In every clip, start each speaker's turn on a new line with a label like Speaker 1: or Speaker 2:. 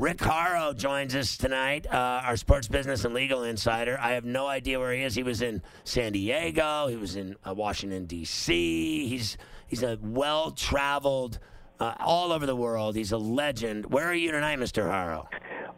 Speaker 1: Rick Horrow joins us tonight, uh, our sports business and legal insider. I have no idea where he is. He was in San Diego. He was in uh, Washington D.C. He's he's a well traveled uh, all over the world. He's a legend. Where are you tonight, Mr. Horrow?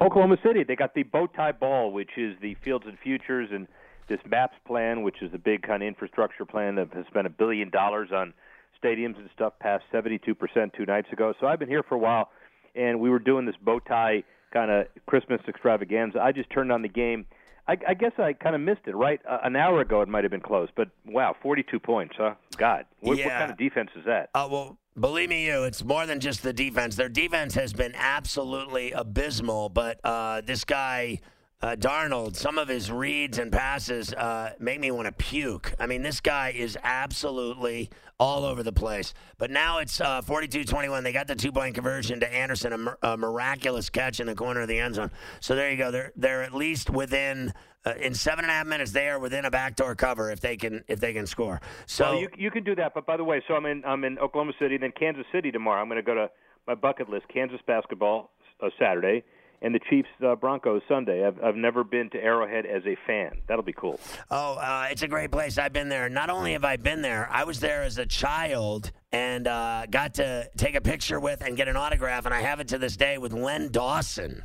Speaker 2: Oklahoma City. They got the bow tie ball, which is the Fields and Futures, and this MAPS plan, which is the big kind of infrastructure plan that has spent a billion dollars on stadiums and stuff, passed 72% two nights ago. So I've been here for a while and we were doing this bow tie kind of Christmas extravaganza. I just turned on the game. I, I guess I kind of missed it. Right, uh, an hour ago it might have been close, but wow, forty-two points, huh? God, what,
Speaker 1: yeah.
Speaker 2: what kind of defense is that?
Speaker 1: Uh, well, believe me, you, it's more than just the defense. Their defense has been absolutely abysmal, but uh, this guy uh, Darnold, some of his reads and passes uh, make me want to puke. I mean, this guy is absolutely all over the place. But now it's uh, 42 21. They got the two point conversion to Anderson, a, a, miraculous catch in the corner of the end zone. So there you go. They're, they're at least within. Uh, in seven and a half minutes, they are within a backdoor cover if they can if they can score. So
Speaker 2: well, you you can do that. But by the way, so I'm in I'm in Oklahoma City, then Kansas City tomorrow. I'm going to go to my bucket list: Kansas basketball uh, Saturday, and the Chiefs uh, Broncos Sunday. I've I've never been to Arrowhead as a fan. That'll be cool.
Speaker 1: Oh, uh, it's a great place. I've been there. Not only have I been there, I was there as a child and uh, got to take a picture with and get an autograph, and I have it to this day with Len Dawson.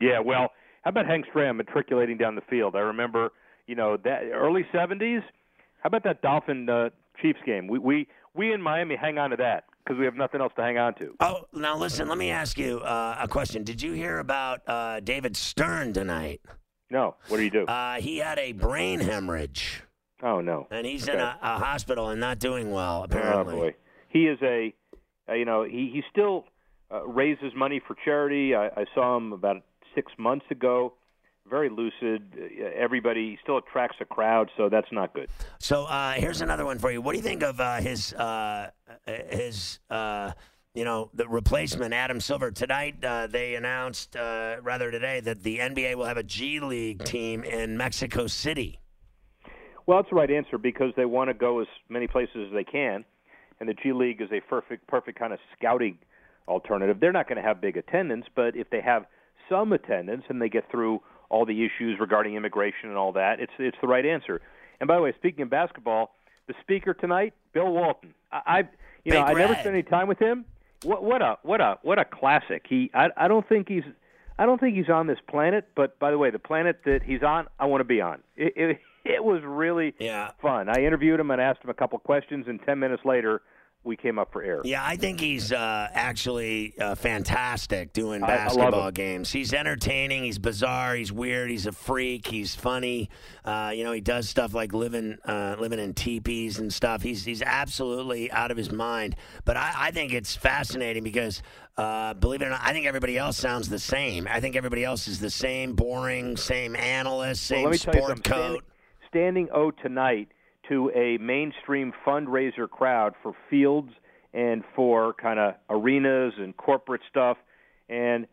Speaker 2: Yeah, well, how about Hank Stram matriculating down the field? I remember, you know, that early '70s. How about that Dolphin uh, Chiefs game? We we we in Miami hang on to that because we have nothing else to hang on to.
Speaker 1: Oh, now listen, let me ask you uh, a question. Did you hear about uh, David Stern tonight?
Speaker 2: No. What do you do?
Speaker 1: Uh, he had a brain hemorrhage.
Speaker 2: Oh no.
Speaker 1: And he's
Speaker 2: okay.
Speaker 1: in a, a, hospital and not doing well. Apparently.
Speaker 2: Oh boy. He is a, uh, you know, he he still uh, raises money for charity. I, I saw him about six months ago very lucid. Uh, everybody still attracts a crowd, so that's not good.
Speaker 1: So uh, here's another one for you. What do you think of uh, his uh, his uh, you know the replacement Adam Silver tonight? Uh, they announced rather today that the NBA will have a G League team in Mexico City.
Speaker 2: Well, that's the right answer because they want to go as many places as they can, and the G League is a perfect perfect kind of scouting alternative. They're not going to have big attendance, but if they have some attendance and they get through all the issues regarding immigration and all that. It's it's the right answer. And by the way, speaking of basketball, the speaker tonight, Bill Walton. I, I you know, I never spent any time with him. What what a what a what a classic. He I I don't think he's I don't think he's on this planet, but by the way, the planet that he's on, I want to be on. It it, it was really
Speaker 1: yeah.
Speaker 2: fun. I interviewed him and asked him a couple questions, and ten minutes later, we came up for air.
Speaker 1: Yeah, I think he's uh, actually uh, fantastic doing basketball games. He's entertaining. He's bizarre. He's weird. He's a freak. He's funny. Uh, you know, he does stuff like living uh, living in teepees and stuff. He's he's absolutely out of his mind. But I, I think it's fascinating because. Uh, believe it or not, I think everybody else sounds the same. I think everybody else is the same, boring, same analyst, same
Speaker 2: well,
Speaker 1: sport coat.
Speaker 2: Standing, standing O tonight to a mainstream fundraiser crowd for fields and for kind of arenas and corporate stuff. And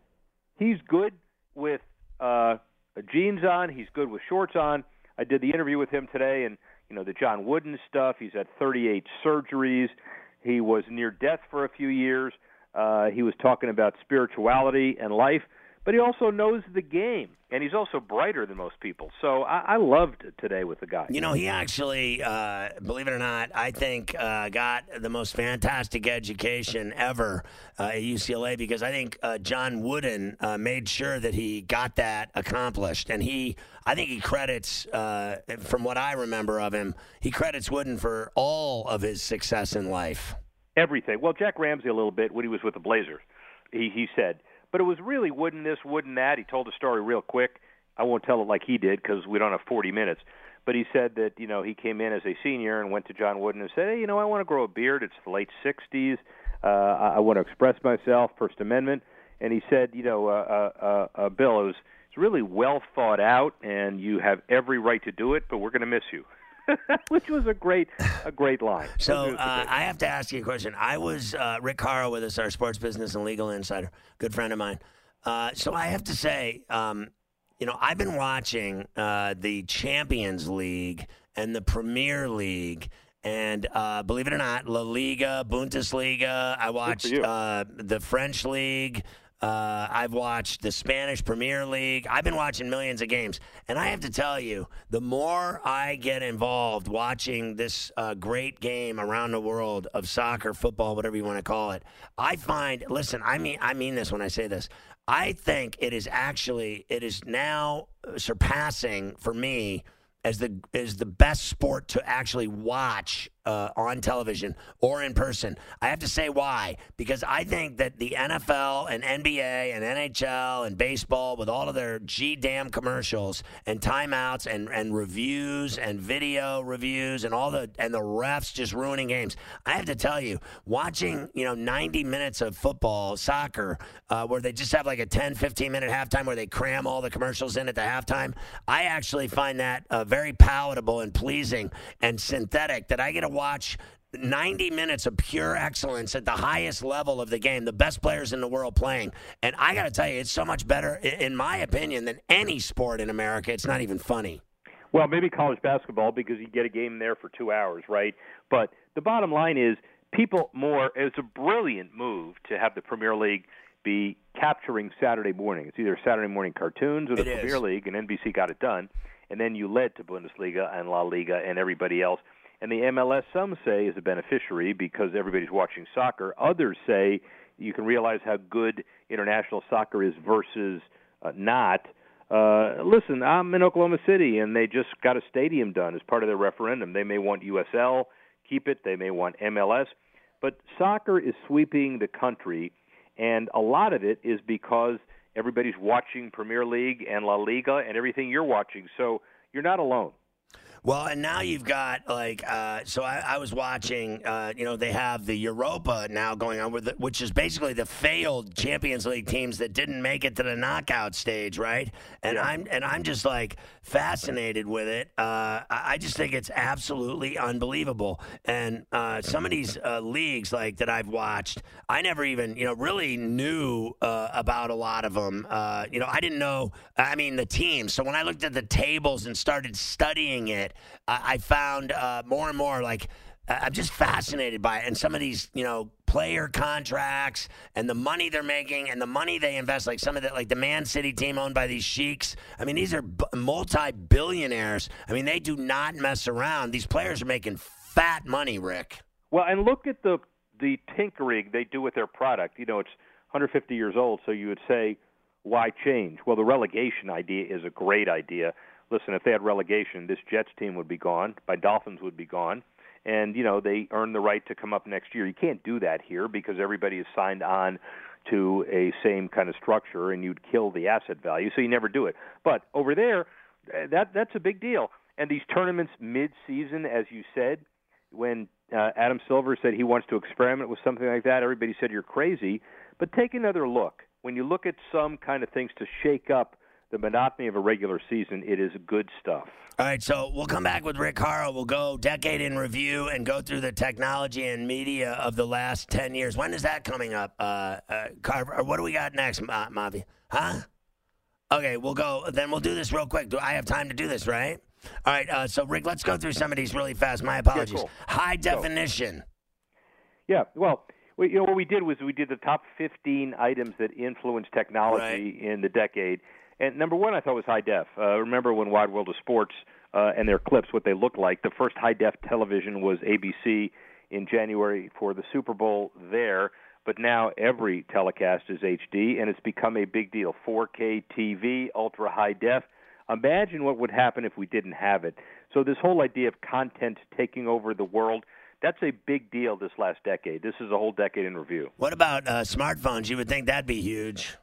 Speaker 2: he's good with uh, jeans on. He's good with shorts on. I did the interview with him today, and you know the John Wooden stuff. He's had 38 surgeries. He was near death for a few years. Uh, he was talking about spirituality and life but he also knows the game, and he's also brighter than most people. So I, I loved today with the guy.
Speaker 1: You know, he actually, uh, believe it or not, I think uh, got the most fantastic education ever uh, at UCLA because I think uh, John Wooden uh, made sure that he got that accomplished, and he, I think he credits, uh, from what I remember of him, he credits Wooden for all of his success in life.
Speaker 2: Everything. Well, Jack Ramsay a little bit when he was with the Blazers, he he said but it was really Wooden this, Wooden that. He told the story real quick. I won't tell it like he did because we don't have 40 minutes. But he said that you know he came in as a senior and went to John Wooden and said, hey, you know, I want to grow a beard. It's the late 60s. Uh, I, I want to express myself, First Amendment. and he said, you know, uh, uh, uh, uh, Bill, it was it's really well thought out, and you have every right to do it, but we're going to miss you. Which was a great, a great line.
Speaker 1: So uh, I have to ask you a question. I was uh, Rick Horrow with us, our sports business and legal insider, good friend of mine. Uh, so I have to say, um, you know, I've been watching uh, the Champions League and the Premier League. And uh, believe it or not, La Liga, Bundesliga. I watched uh, the French league. Uh, I've watched the Spanish Premier League. I've been watching millions of games. And I have to tell you, the more I get involved watching this uh, great game around the world of soccer, football, whatever you want to call it, I find, listen, I mean, I mean this when I say this. I think it is actually, it is now surpassing for me as the as the best sport to actually watch uh, on television or in person. I have to say why because I think that the NFL and NBA and NHL and baseball with all of their g damn commercials and timeouts and and reviews and video reviews and all the and the refs just ruining games. I have to tell you, watching you know 90 minutes of football soccer uh, where they just have like a 10 15 minute halftime where they cram all the commercials in at the halftime. I actually find that uh, very palatable and pleasing and synthetic that I get to watch 90 minutes of pure excellence at the highest level of the game, the best players in the world playing. And I got to tell you, it's so much better, in my opinion, than any sport in America. It's not even funny.
Speaker 2: Well, maybe college basketball because you get a game there for two hours, right? But the bottom line is, people more. It's a brilliant move to have the Premier League be capturing Saturday morning. It's either Saturday morning cartoons or the
Speaker 1: It
Speaker 2: Premier
Speaker 1: is.
Speaker 2: League, and NBC got it done. And then you led to Bundesliga and La Liga and everybody else. And the MLS, some say, is a beneficiary because everybody's watching soccer. Others say you can realize how good international soccer is versus uh, not. Uh, listen, I'm in Oklahoma City, and they just got a stadium done as part of their referendum. They may want USL, keep it. They may want MLS, but soccer is sweeping the country, and a lot of it is because everybody's watching Premier League and La Liga and everything you're watching. So you're not alone.
Speaker 1: Well, and now you've got like, uh, so I, I was watching. Uh, you know, they have the Europa now going on, with the, which is basically the failed Champions League teams that didn't make it to the knockout stage, right? And I'm and I'm just like fascinated with it. Uh, I I just think it's absolutely unbelievable. And uh, some of these uh, leagues, like that I've watched, I never even you know really knew uh, about a lot of them. Uh, you know, I didn't know. I mean, the teams. So when I looked at the tables and started studying it, I, I found uh, more and more like. I'm just fascinated by it, and some of these, you know, player contracts and the money they're making and the money they invest. Like some of the, like the Man City team owned by these sheiks. I mean, these are b- multi-billionaires. I mean, they do not mess around. These players are making fat money, Rick.
Speaker 2: Well, and look at the the tinkering they do with their product. You know, it's 150 years old, so you would say, why change? Well, the relegation idea is a great idea. Listen, if they had relegation, this Jets team would be gone. My Dolphins would be gone. And, you know, they earn the right to come up next year. You can't do that here because everybody is signed on to a same kind of structure and you'd kill the asset value, so you never do it. But over there, uh, that that's a big deal. And these tournaments mid-season, as you said, when uh, Adam Silver said he wants to experiment with something like that, everybody said you're crazy. But take another look. When you look at some kind of things to shake up the monotony of a regular season, it is good stuff.
Speaker 1: All right, so we'll come back with Rick Horrow. We'll go decade in review and go through the technology and media of the last 10 years. When is that coming up, uh, uh, Carver? What do we got next, Ma- Mavi? Huh? Okay, we'll go. Then we'll do this real quick. Do I have time to do this, right? All right, uh, so Rick, let's go through some of these really fast. My apologies.
Speaker 2: cool.
Speaker 1: High definition.
Speaker 2: Yeah, well, we, you know what we did was we did the top 15 items that influenced technology in the decade, and number one I thought was high def. Uh, remember when Wide World of Sports uh, and their clips, what they looked like? The first high def television was ABC in January for the Super Bowl there, but now every telecast is HD, and it's become a big deal. 4K TV, ultra high def. Imagine what would happen if we didn't have it. So this whole idea of content taking over the world. That's a big deal this last decade. This is a whole decade in review.
Speaker 1: What about uh, smartphones? You would think that'd be huge.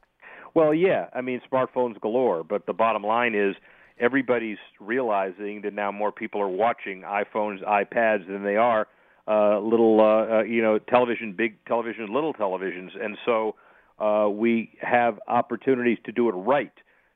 Speaker 2: Well, yeah, I mean smartphones galore, but the bottom line is everybody's realizing that now more people are watching iPhones, iPads than they are uh, little, uh, uh, you know, television, big television, little televisions, and so uh, we have opportunities to do it right.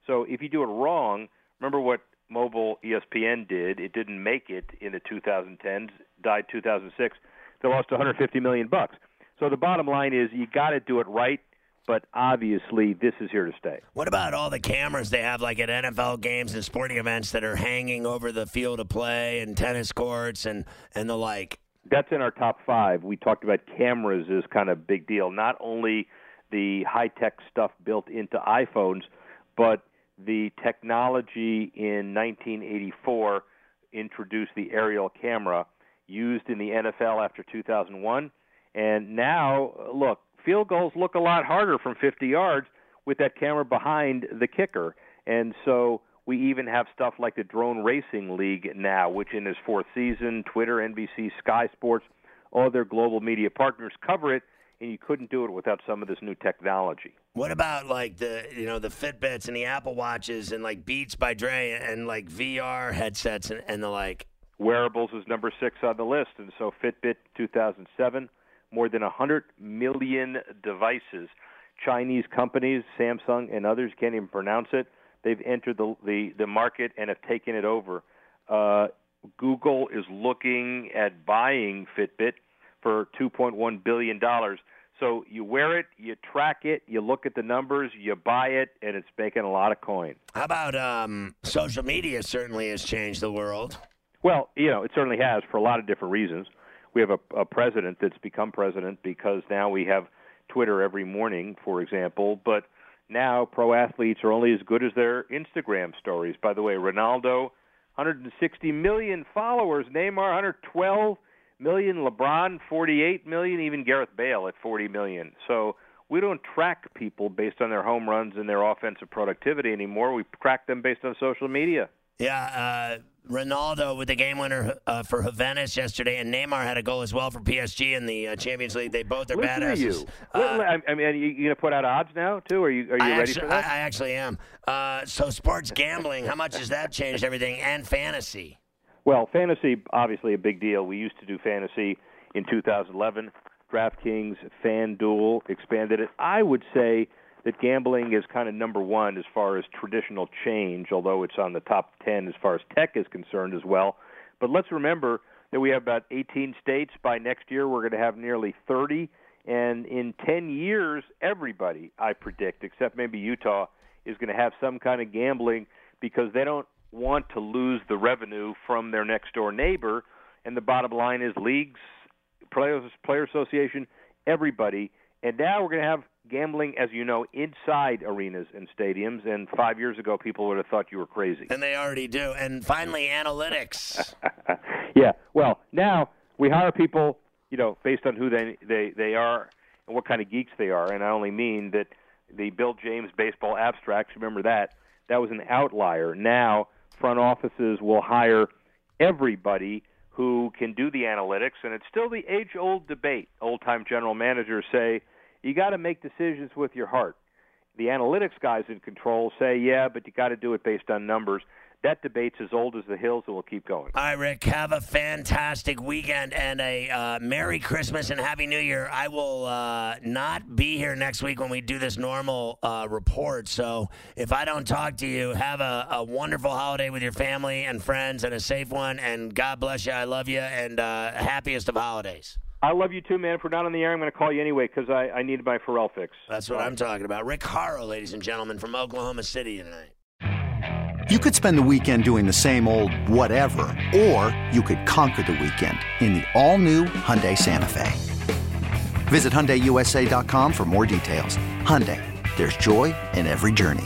Speaker 2: So if you do it wrong, remember what mobile ESPN did. It didn't make it in the 2010s, died 2006. They lost 150 million bucks. So the bottom line is you got to do it right but obviously this is here to stay.
Speaker 1: What about all the cameras they have, like at NFL games and sporting events, that are hanging over the field of play and tennis courts and and the like?
Speaker 2: That's in our top five. We talked about cameras is kind of big deal. Not only the high tech stuff built into iPhones, but the technology in 1984 introduced the aerial camera used in the NFL after 2001. And now, look, field goals look a lot harder from 50 yards with that camera behind the kicker. And so we even have stuff like the Drone Racing League now, which in its fourth season, Twitter, NBC, Sky Sports, all their global media partners cover it, and you couldn't do it without some of this new technology.
Speaker 1: What about like the you know the Fitbits and the Apple Watches and like Beats by Dre and like VR headsets and, and the like?
Speaker 2: Wearables is number six on the list, and so Fitbit 2007 more than 100 million devices. Chinese companies, Samsung and others can't even pronounce it. They've entered the the, the market and have taken it over. Uh, Google is looking at buying Fitbit for 2.1 billion dollars. So you wear it, you track it, you look at the numbers, you buy it, and it's making a lot of coin.
Speaker 1: How about um, social media? Certainly has changed the world.
Speaker 2: Well, you know, it certainly has for a lot of different reasons we have a, a president that's become president because now we have Twitter every morning, for example. But now pro athletes are only as good as their Instagram stories. By the way, Ronaldo, 160 million followers. Neymar, 112 million. LeBron, 48 million. Even Gareth Bale at 40 million. So we don't track people based on their home runs and their offensive productivity anymore. We track them based on social media.
Speaker 1: Yeah, uh, Ronaldo with the game winner uh, for Juventus yesterday, and Neymar had a goal as well for PSG in the uh, Champions League. They both are
Speaker 2: Listen
Speaker 1: badasses.
Speaker 2: You. I mean, are you, going to put out odds now too? Are you are you
Speaker 1: I
Speaker 2: ready
Speaker 1: actually,
Speaker 2: for that?
Speaker 1: I, I actually am. Uh, so, sports gambling, how much has that changed everything, and fantasy?
Speaker 2: Well, fantasy obviously a big deal. We used to do fantasy in 2011. DraftKings, FanDuel expanded it. I would say that gambling is kind of number one as far as traditional change, although it's on the top 10 as far as tech is concerned as well. But let's remember that we have about 18 states. By next year, we're going to have nearly 30. And in 10 years, everybody, I predict, except maybe Utah, is going to have some kind of gambling because they don't want to lose the revenue from their next door neighbor. And the bottom line is leagues, players, player association, everybody. And now we're going to have gambling, as you know, inside arenas and stadiums. And five years ago, people would have thought you were crazy.
Speaker 1: And they already do. And finally, analytics.
Speaker 2: yeah. Well, now we hire people, you know, based on who they they they are and what kind of geeks they are. And I only mean that the Bill James baseball abstracts. Remember that that was an outlier. Now front offices will hire everybody who can do the analytics, and it's still the age-old debate. Old-time general managers say you got to make decisions with your heart. The analytics guys in control say, yeah, but you got to do it based on numbers. That debate's as old as the hills, and we'll keep going.
Speaker 1: All right, Rick, have a fantastic weekend and a uh, Merry Christmas and Happy New Year. I will uh, not be here next week when we do this normal uh, report. So if I don't talk to you, have a, a, wonderful holiday with your family and friends and a safe one. And God bless you. I love you and uh, happiest of holidays.
Speaker 2: I love you too, man. If we're not on the air, I'm going to call you anyway because I, I need my Pharrell fix.
Speaker 1: That's what I'm talking about. Rick Horrow, ladies and gentlemen, from Oklahoma City tonight.
Speaker 3: You could spend the weekend doing the same old whatever, or you could conquer the weekend in the all-new Hyundai Santa Fe. Visit HyundaiUSA.com for more details. Hyundai, there's joy in every journey.